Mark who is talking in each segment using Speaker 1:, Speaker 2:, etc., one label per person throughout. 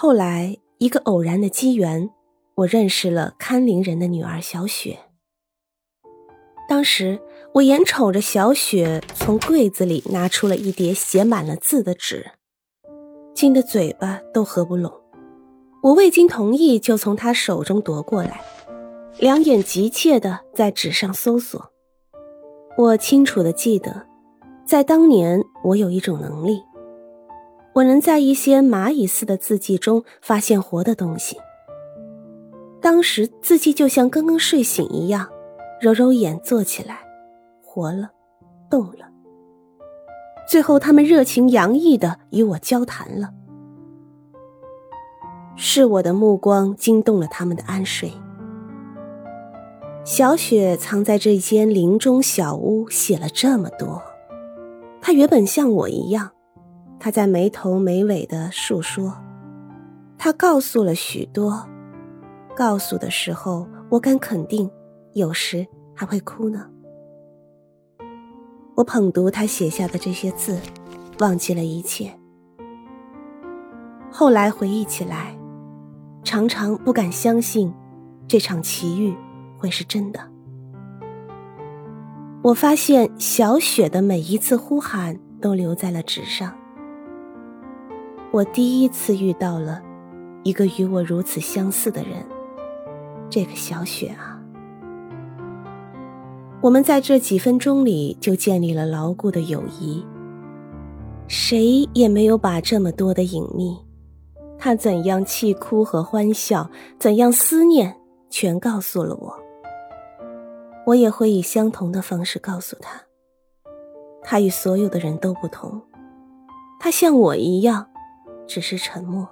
Speaker 1: 后来一个偶然的机缘，我认识了看林人的女儿小雪。当时我眼瞅着小雪从柜子里拿出了一叠写满了字的纸，惊得嘴巴都合不拢。我未经同意就从她手中夺过来，两眼急切的在纸上搜索。我清楚的记得，在当年我有一种能力，我能在一些蚂蚁似的字迹中发现活的东西。当时字迹就像刚刚睡醒一样。揉揉眼，坐起来，活了，动了。最后，他们热情洋溢的与我交谈了。是我的目光惊动了他们的安睡。小雪藏在这间林中小屋，写了这么多。她原本像我一样，他在没头没尾的述说，他告诉了许多。告诉的时候，我敢肯定。有时还会哭呢。我捧读他写下的这些字，忘记了一切。后来回忆起来，常常不敢相信这场奇遇会是真的。我发现小雪的每一次呼喊都留在了纸上。我第一次遇到了一个与我如此相似的人，这个小雪啊。我们在这几分钟里就建立了牢固的友谊。谁也没有把这么多的隐秘，他怎样气哭和欢笑，怎样思念，全告诉了我。我也会以相同的方式告诉他。他与所有的人都不同，他像我一样，只是沉默。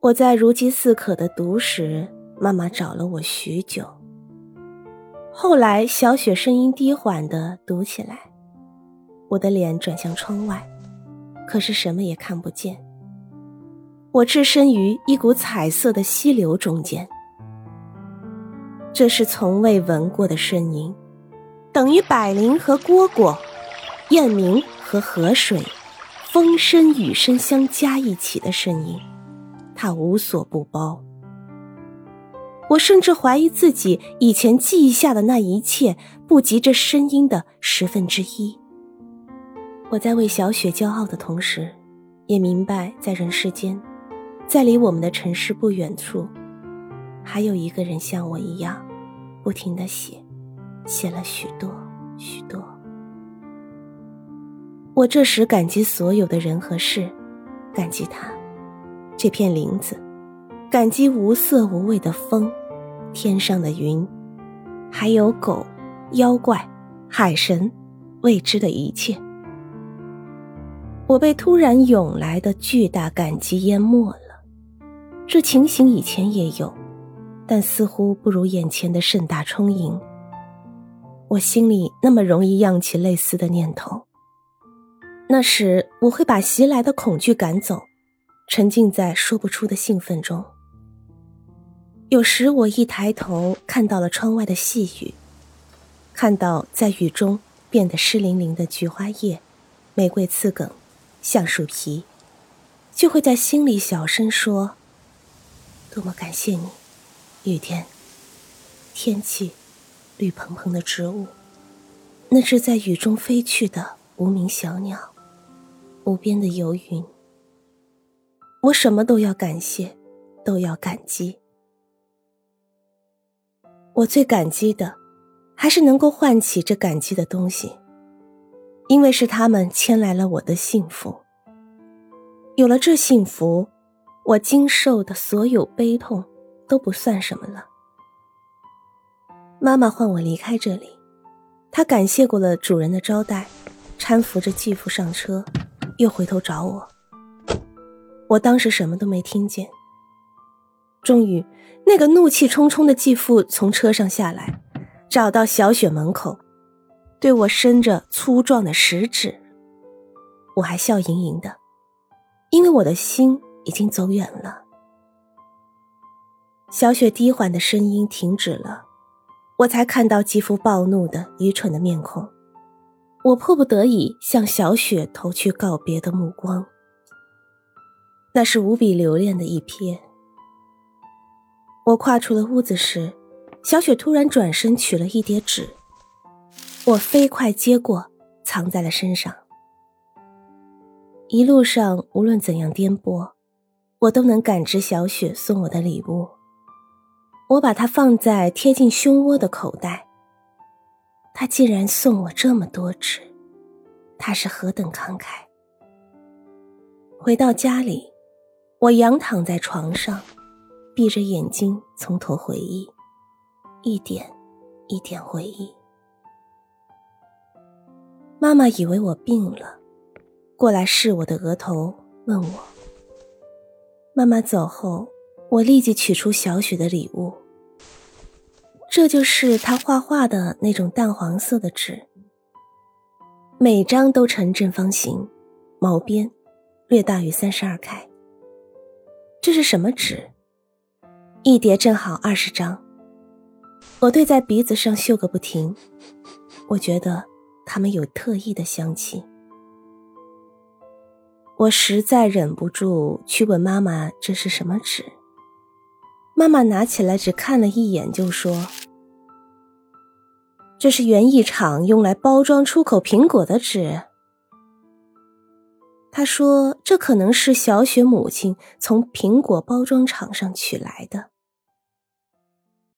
Speaker 1: 我在如饥似渴的读时，妈妈找了我许久。后来，小雪声音低缓的读起来，我的脸转向窗外，可是什么也看不见。我置身于一股彩色的溪流中间，这是从未闻过的声音，等于百灵和蝈蝈、雁鸣和河水、风声、雨声相加一起的声音，它无所不包。我甚至怀疑自己以前记忆下的那一切不及这声音的十分之一。我在为小雪骄傲的同时，也明白在人世间，在离我们的城市不远处，还有一个人像我一样，不停的写，写了许多许多。我这时感激所有的人和事，感激他，这片林子，感激无色无味的风。天上的云，还有狗、妖怪、海神，未知的一切。我被突然涌来的巨大感激淹没了。这情形以前也有，但似乎不如眼前的盛大充盈。我心里那么容易漾起类似的念头。那时我会把袭来的恐惧赶走，沉浸在说不出的兴奋中。有时我一抬头，看到了窗外的细雨，看到在雨中变得湿淋淋的菊花叶、玫瑰刺梗、橡树皮，就会在心里小声说：“多么感谢你，雨天、天气、绿蓬蓬的植物，那只在雨中飞去的无名小鸟、无边的游云。我什么都要感谢，都要感激。”我最感激的，还是能够唤起这感激的东西，因为是他们牵来了我的幸福。有了这幸福，我经受的所有悲痛都不算什么了。妈妈唤我离开这里，她感谢过了主人的招待，搀扶着继父上车，又回头找我。我当时什么都没听见。终于，那个怒气冲冲的继父从车上下来，找到小雪门口，对我伸着粗壮的食指。我还笑盈盈的，因为我的心已经走远了。小雪低缓的声音停止了，我才看到继父暴怒的愚蠢的面孔。我迫不得已向小雪投去告别的目光。那是无比留恋的一瞥。我跨出了屋子时，小雪突然转身取了一叠纸，我飞快接过，藏在了身上。一路上无论怎样颠簸，我都能感知小雪送我的礼物。我把它放在贴近胸窝的口袋。他竟然送我这么多纸，他是何等慷慨！回到家里，我仰躺在床上，闭着眼睛从头回忆，一点一点回忆。妈妈以为我病了。过来试我的额头，问我。妈妈走后，我立即取出小雪的礼物。这就是他画画的那种淡黄色的纸，每张都呈正方形，毛边略大于三十二开。这是什么纸？一叠正好二十张。我对在鼻子上嗅个不停，我觉得它们有特异的香气。我实在忍不住去问妈妈：“这是什么纸？”妈妈拿起来只看了一眼，就说：“这是园艺厂用来包装出口苹果的纸。”他说：“这可能是小雪母亲从苹果包装厂上取来的。”